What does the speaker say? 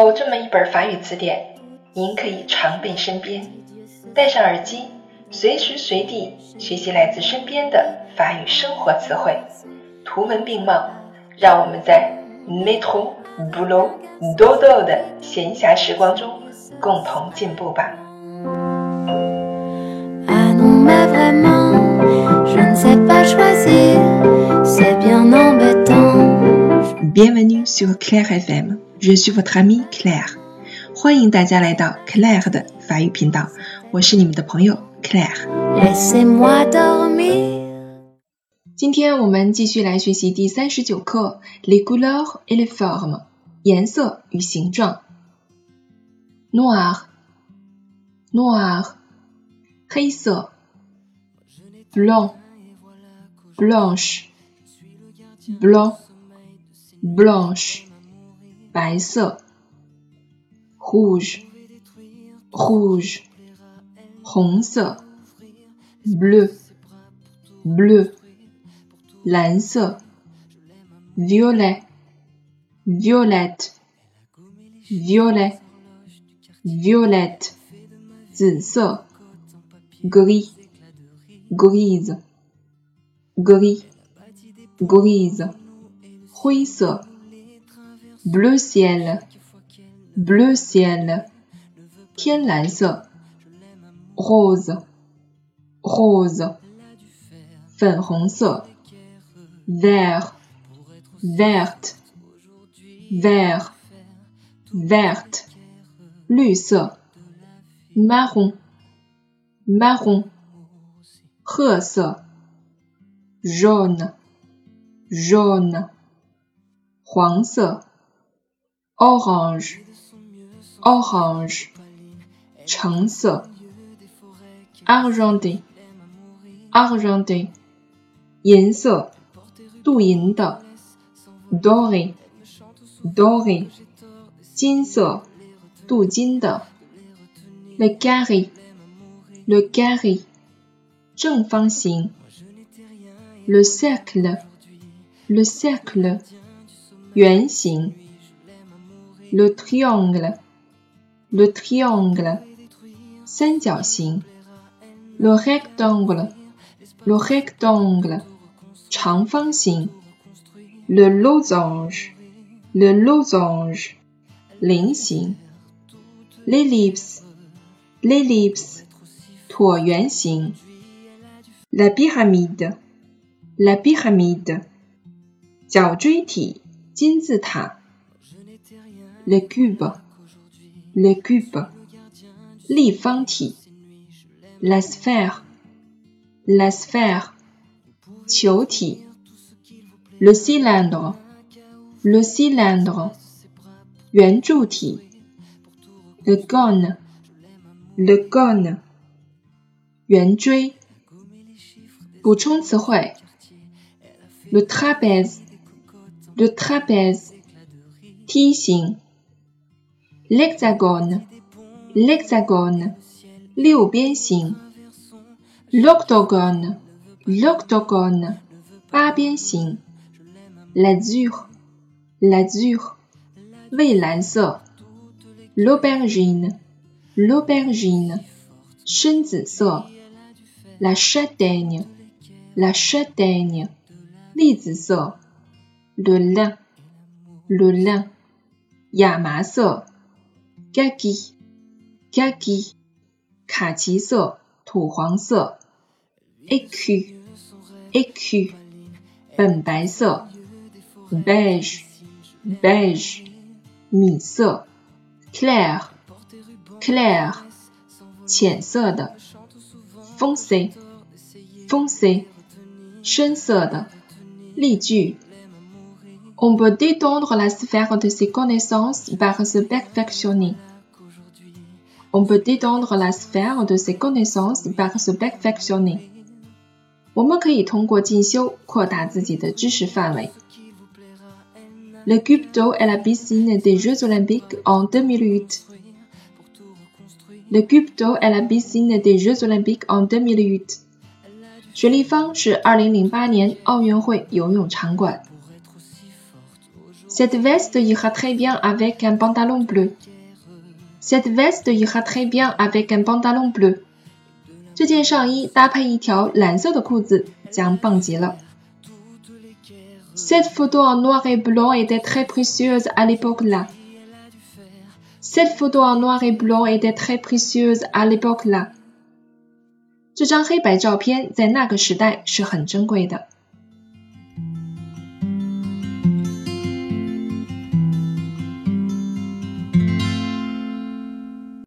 有这么一本法语词典，您可以常备身边，戴上耳机，随时随地学习来自身边的法语生活词汇，图文并茂，让我们在 metro boulot dodo 的闲暇时光中共同进步吧。Bienvenue sur Claire FM. Je suis votre amie Claire. 欢迎大家来到 Claire 的法语频道，我是你们的朋友 Claire。今天我们继续来学习第三十九课 Les couleurs et les formes，颜色与形状。Noir，noir，黑色。Blanc，blanche，blanc。blanche 白色，rouge rouge 红色，bleu bleu 蓝色，violet violet violet violet 紫色，gris grise gris grise 灰色，blue ciel，blue ciel，天蓝色，rose，rose，粉红色，vert，vert，vert，绿色，marron，marron，褐色，jaune，jaune。 黄色，orange，orange，橙色，argenté，argenté，银色，镀银的，doré，doré，金色，镀金的，le carré，le carré，正方形，le cercle，le cercle。 圆形，le triangle，le triangle，三角形，le rectangle，le rectangle，长方形，le losange，le losange，菱形，l'ellipse，l'ellipse，椭圆形，la pyramide，la pyramide，角锥体。 金字塔，le cube，le cube，立方体，la sphère，la sphère，球体，le cylindre，le cylindre，圆柱体，le cône，le cône，圆锥。补充词汇，le trapèze。 Le trapèze, T l'hexagone, l'hexagone, l'octogone, l'octogone, l'azur, l'azur, l'aubergine, l'aubergine, la châtaigne, la châtaigne, le lin, le lin, 亚麻色，khaki, khaki, 卡其色，土黄色，écu, écu, 本白色，beige, beige, 米色，clair, clair, 浅色的，foncé, foncé, 深色的，例句。On peut détendre la sphère de ses connaissances par se perfectionner. On peut détendre la sphère de ses connaissances par se perfectionner. 我们可以通过进修扩大自己的知识范围。Le cube d'eau est la piscine des Jeux olympiques en 2008. Le cube d'eau est la piscine des Jeux olympiques en 2008. 雪立方是2008年奥运会游泳场馆。 Cette veste ira très bien avec un pantalon bleu. Cette veste ira très bien avec un pantalon bleu. 这件上衣搭配一条蓝色的裤子将棒极了。Cette photo en noir et blanc était très précieuse à l'époque là. Cette photo en noir et blanc était très précieuse à l'époque là. 这张黑白照片在那个时代是很珍贵的。